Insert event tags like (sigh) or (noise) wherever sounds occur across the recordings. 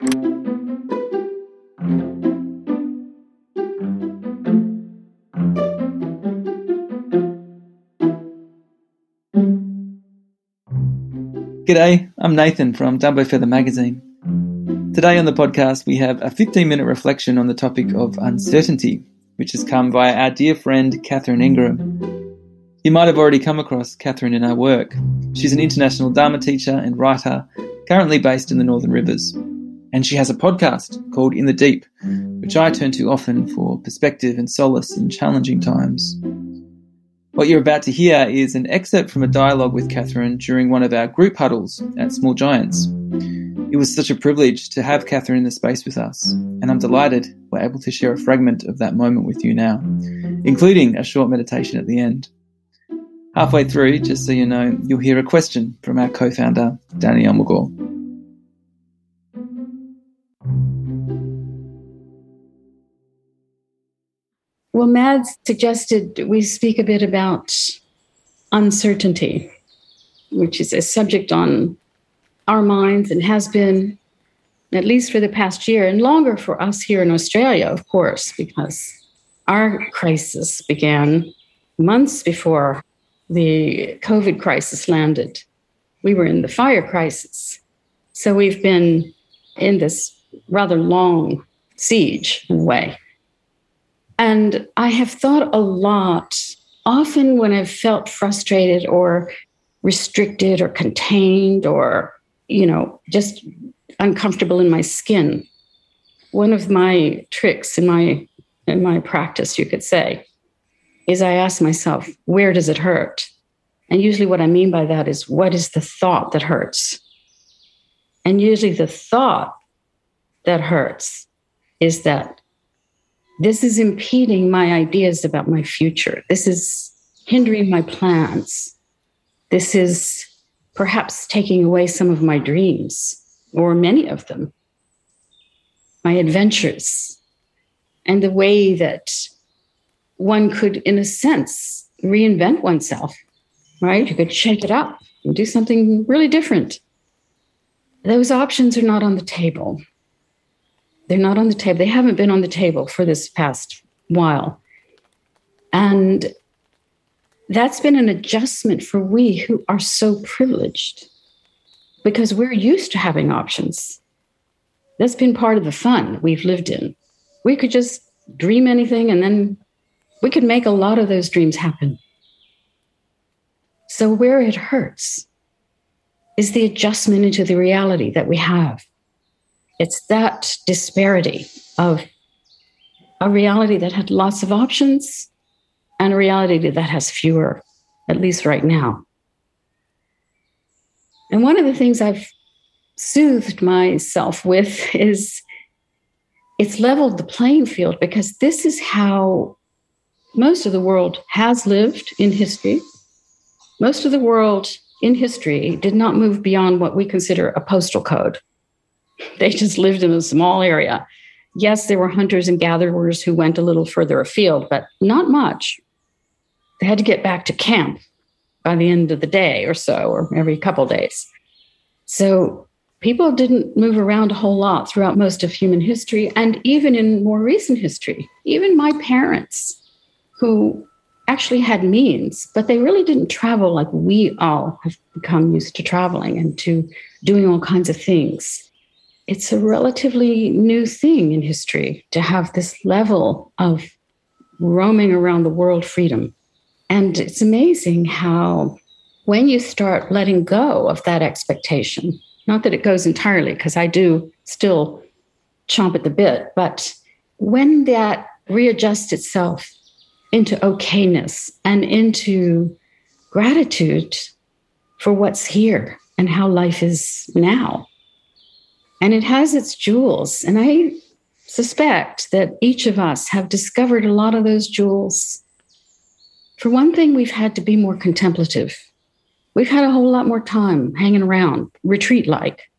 G'day, I'm Nathan from Dumbo Feather Magazine. Today on the podcast, we have a 15 minute reflection on the topic of uncertainty, which has come via our dear friend Catherine Ingram. You might have already come across Catherine in our work. She's an international Dharma teacher and writer, currently based in the Northern Rivers. And she has a podcast called In the Deep, which I turn to often for perspective and solace in challenging times. What you're about to hear is an excerpt from a dialogue with Catherine during one of our group huddles at Small Giants. It was such a privilege to have Catherine in the space with us, and I'm delighted we're able to share a fragment of that moment with you now, including a short meditation at the end. Halfway through, just so you know, you'll hear a question from our co founder, Danny Almagor. Well, Mad suggested we speak a bit about uncertainty, which is a subject on our minds and has been, at least for the past year, and longer for us here in Australia, of course, because our crisis began months before the COVID crisis landed. We were in the fire crisis. So we've been in this rather long siege in a way. And I have thought a lot, often when I've felt frustrated or restricted or contained or, you know, just uncomfortable in my skin. One of my tricks in my in my practice, you could say, is I ask myself, where does it hurt? And usually, what I mean by that is, what is the thought that hurts? And usually, the thought that hurts is that this is impeding my ideas about my future. This is hindering my plans. This is perhaps taking away some of my dreams, or many of them, my adventures, and the way that one could, in a sense, reinvent oneself, right? You could shake it up and do something really different. Those options are not on the table. They're not on the table. They haven't been on the table for this past while. And that's been an adjustment for we who are so privileged because we're used to having options. That's been part of the fun we've lived in. We could just dream anything and then we could make a lot of those dreams happen. So, where it hurts is the adjustment into the reality that we have. It's that disparity of a reality that had lots of options and a reality that has fewer, at least right now. And one of the things I've soothed myself with is it's leveled the playing field because this is how most of the world has lived in history. Most of the world in history did not move beyond what we consider a postal code. They just lived in a small area. Yes, there were hunters and gatherers who went a little further afield, but not much. They had to get back to camp by the end of the day or so, or every couple days. So people didn't move around a whole lot throughout most of human history, and even in more recent history. Even my parents who actually had means, but they really didn't travel like we all have become used to traveling and to doing all kinds of things. It's a relatively new thing in history to have this level of roaming around the world freedom. And it's amazing how, when you start letting go of that expectation, not that it goes entirely, because I do still chomp at the bit, but when that readjusts itself into okayness and into gratitude for what's here and how life is now. And it has its jewels. And I suspect that each of us have discovered a lot of those jewels. For one thing, we've had to be more contemplative. We've had a whole lot more time hanging around, retreat like.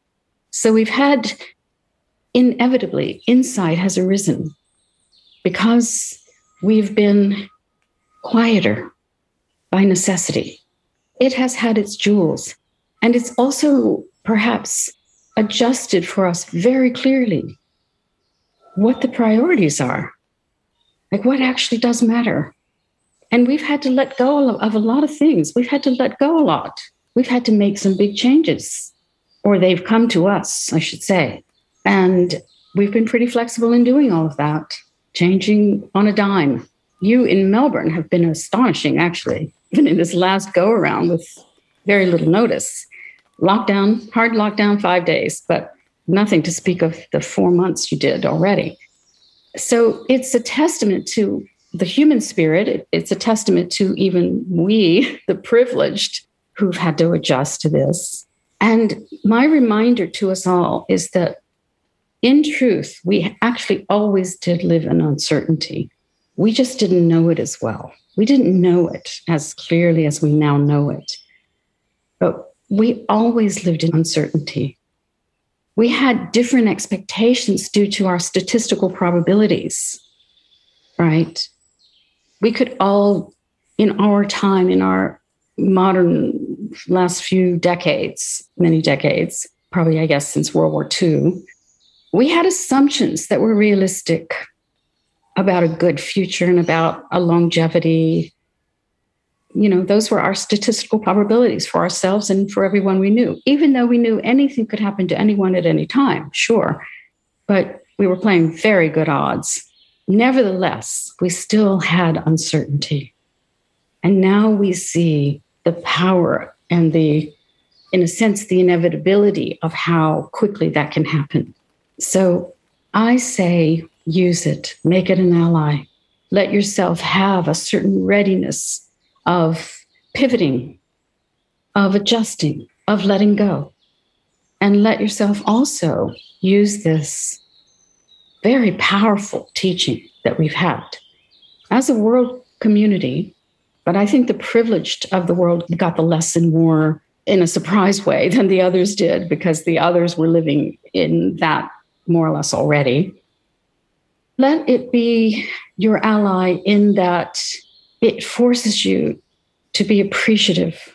So we've had inevitably insight has arisen because we've been quieter by necessity. It has had its jewels. And it's also perhaps adjusted for us very clearly what the priorities are, like what actually does matter. And we've had to let go of a lot of things. We've had to let go a lot. We've had to make some big changes, or they've come to us, I should say. And we've been pretty flexible in doing all of that, changing on a dime. You in Melbourne have been astonishing, actually, even (laughs) in this last go around with very little notice. Lockdown, hard lockdown, five days, but nothing to speak of the four months you did already. So it's a testament to the human spirit. It's a testament to even we, (laughs) the privileged, who've had to adjust to this. And my reminder to us all is that in truth, we actually always did live in uncertainty. We just didn't know it as well. We didn't know it as clearly as we now know it. But we always lived in uncertainty we had different expectations due to our statistical probabilities, right? We could all, in our time, in our modern last few decades, many decades, probably, I guess, since World War II, we had assumptions that were realistic about a good future and about a longevity you know, those were our statistical probabilities for ourselves and for everyone we knew, even though we knew anything could happen to anyone at any time, sure. But we were playing very good odds. Nevertheless, we still had uncertainty. And now we see the power and the, in a sense, the inevitability of how quickly that can happen. So I say use it, make it an ally. Let yourself have a certain readiness of pivoting, of adjusting, of letting go. And let yourself also use this very powerful teaching that we've had as a world community. But I think the privileged of the world got the lesson more in a surprise way than the others did because the others were living in that more or less already. Let it be your ally in that it forces you to be appreciative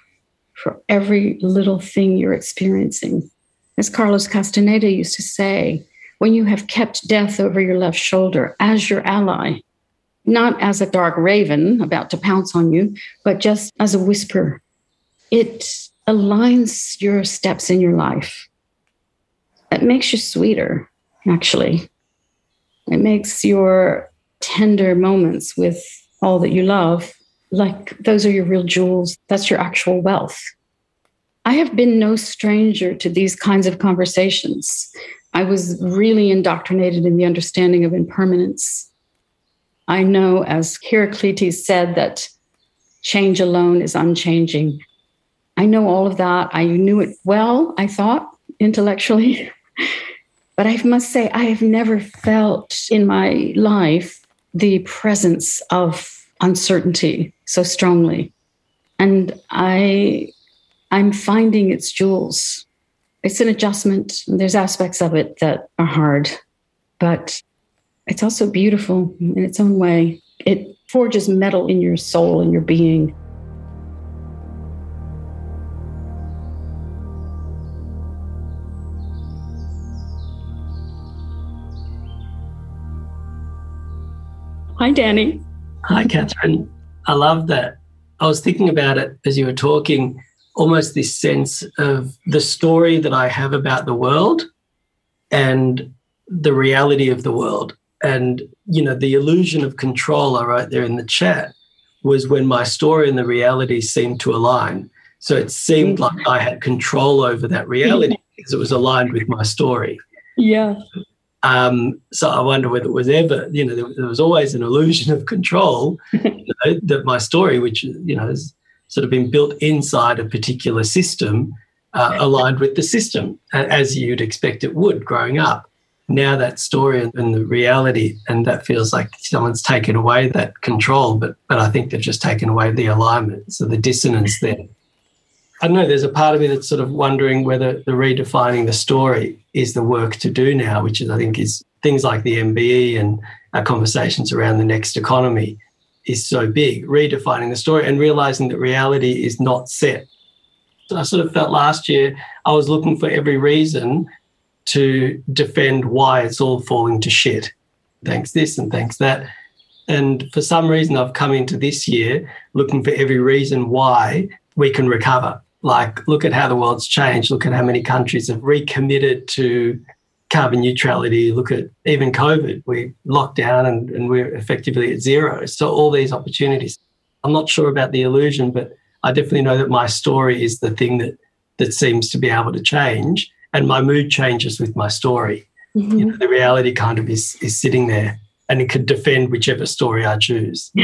for every little thing you're experiencing. As Carlos Castaneda used to say, when you have kept death over your left shoulder as your ally, not as a dark raven about to pounce on you, but just as a whisper, it aligns your steps in your life. It makes you sweeter, actually. It makes your tender moments with all that you love, like those are your real jewels. That's your actual wealth. I have been no stranger to these kinds of conversations. I was really indoctrinated in the understanding of impermanence. I know, as Heraclitus said, that change alone is unchanging. I know all of that. I knew it well, I thought, intellectually. (laughs) but I must say, I have never felt in my life the presence of uncertainty so strongly. And I I'm finding its jewels. It's an adjustment. There's aspects of it that are hard, but it's also beautiful in its own way. It forges metal in your soul and your being. Hi, Danny. Hi, Catherine. I love that. I was thinking about it as you were talking, almost this sense of the story that I have about the world and the reality of the world. And, you know, the illusion of control I wrote there in the chat was when my story and the reality seemed to align. So it seemed like I had control over that reality because it was aligned with my story. Yeah. Um, so I wonder whether it was ever, you know, there, there was always an illusion of control (laughs) you know, that my story, which you know has sort of been built inside a particular system, uh, aligned with the system as you'd expect it would growing up. Now that story and the reality, and that feels like someone's taken away that control, but but I think they've just taken away the alignment, so the dissonance there. I don't know, there's a part of me that's sort of wondering whether the redefining the story is the work to do now, which is, I think, is things like the MBE and our conversations around the next economy is so big, redefining the story and realizing that reality is not set. So I sort of felt last year I was looking for every reason to defend why it's all falling to shit. Thanks this and thanks that. And for some reason, I've come into this year looking for every reason why we can recover. Like, look at how the world's changed. Look at how many countries have recommitted to carbon neutrality. Look at even COVID. We locked down and, and we're effectively at zero. So, all these opportunities. I'm not sure about the illusion, but I definitely know that my story is the thing that that seems to be able to change, and my mood changes with my story. Mm-hmm. You know, the reality kind of is is sitting there, and it could defend whichever story I choose. (laughs)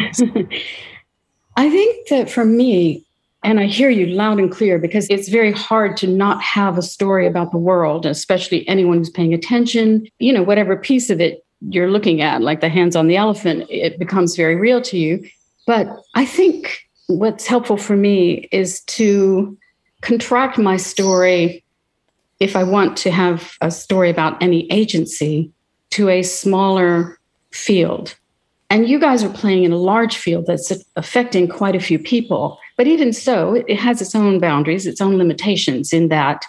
I think that for me, and I hear you loud and clear because it's very hard to not have a story about the world, especially anyone who's paying attention. You know, whatever piece of it you're looking at, like the hands on the elephant, it becomes very real to you. But I think what's helpful for me is to contract my story if I want to have a story about any agency to a smaller field. And you guys are playing in a large field that's affecting quite a few people. But even so, it has its own boundaries, its own limitations in that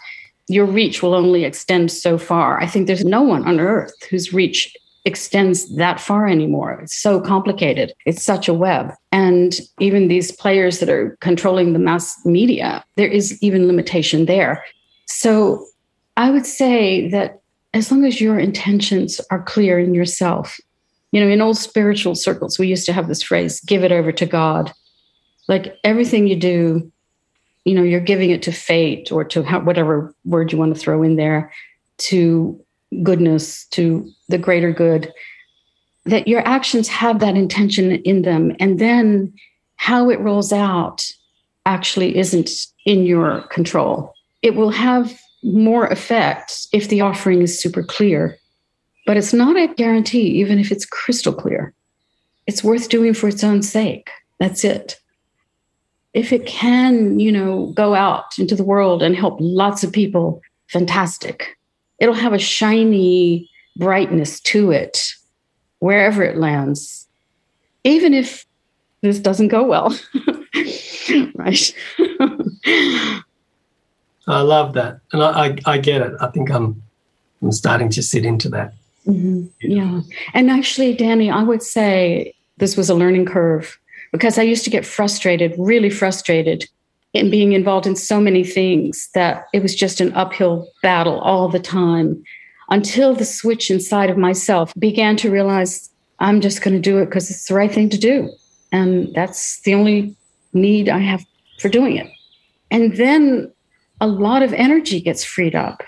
your reach will only extend so far. I think there's no one on earth whose reach extends that far anymore. It's so complicated. It's such a web. And even these players that are controlling the mass media, there is even limitation there. So I would say that as long as your intentions are clear in yourself, you know, in old spiritual circles, we used to have this phrase, give it over to God. Like everything you do, you know, you're giving it to fate or to whatever word you want to throw in there, to goodness, to the greater good, that your actions have that intention in them. And then how it rolls out actually isn't in your control. It will have more effect if the offering is super clear, but it's not a guarantee, even if it's crystal clear. It's worth doing for its own sake. That's it. If it can, you know, go out into the world and help lots of people, fantastic it'll have a shiny brightness to it wherever it lands, even if this doesn't go well. (laughs) right. I love that. And I, I, I, get it. I think I'm, I'm starting to sit into that. Mm-hmm. Yeah. And actually, Danny, I would say this was a learning curve because I used to get frustrated, really frustrated in being involved in so many things that it was just an uphill battle all the time until the switch inside of myself began to realize I'm just going to do it because it's the right thing to do. And that's the only need I have for doing it. And then a lot of energy gets freed up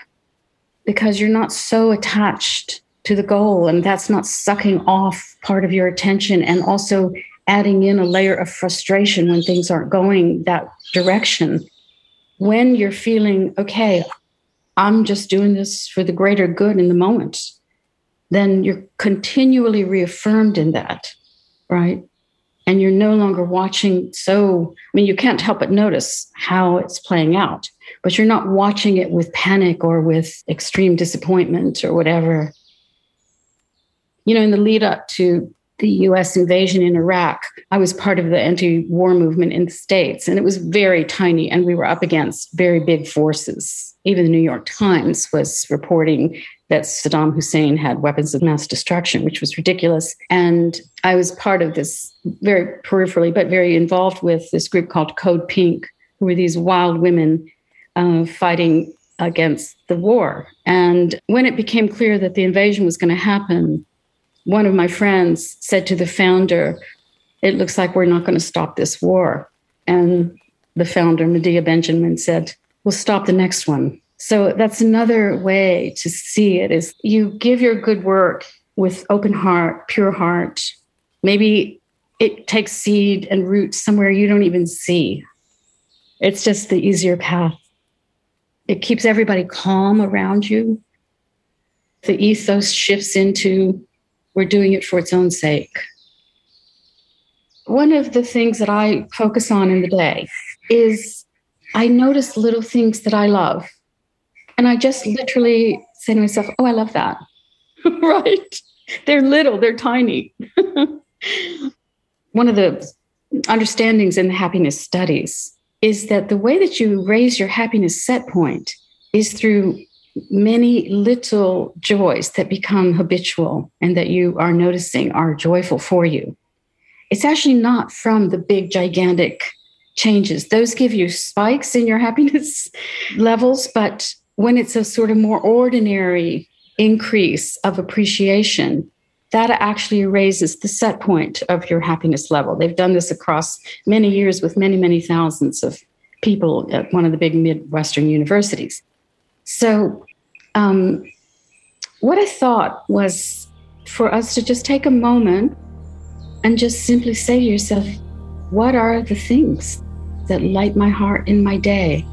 because you're not so attached to the goal and that's not sucking off part of your attention and also adding in a layer of frustration when things aren't going that direction. When you're feeling, okay, I'm just doing this for the greater good in the moment, then you're continually reaffirmed in that, right? And you're no longer watching. So, I mean, you can't help but notice how it's playing out, but you're not watching it with panic or with extreme disappointment or whatever. You know, in the lead up to the US invasion in Iraq, I was part of the anti war movement in the States, and it was very tiny, and we were up against very big forces. Even the New York Times was reporting that Saddam Hussein had weapons of mass destruction, which was ridiculous. And I was part of this very peripherally, but very involved with this group called Code Pink, who were these wild women uh, fighting against the war. And when it became clear that the invasion was going to happen, one of my friends said to the founder, It looks like we're not going to stop this war. And the founder, Medea Benjamin, said, We'll stop the next one. So that's another way to see it is you give your good work with open heart, pure heart. Maybe it takes seed and root somewhere you don't even see. It's just the easier path. It keeps everybody calm around you. The ethos shifts into we're doing it for its own sake. One of the things that I focus on in the day is I notice little things that I love. And I just literally say to myself, oh, I love that. (laughs) right? They're little, they're tiny. (laughs) One of the understandings in the happiness studies is that the way that you raise your happiness set point is through many little joys that become habitual and that you are noticing are joyful for you. It's actually not from the big, gigantic changes. Those give you spikes in your (laughs) happiness levels, but when it's a sort of more ordinary increase of appreciation, that actually raises the set point of your happiness level. They've done this across many years with many, many thousands of people at one of the big Midwestern universities. So, um, what I thought was for us to just take a moment and just simply say to yourself, What are the things that light my heart in my day?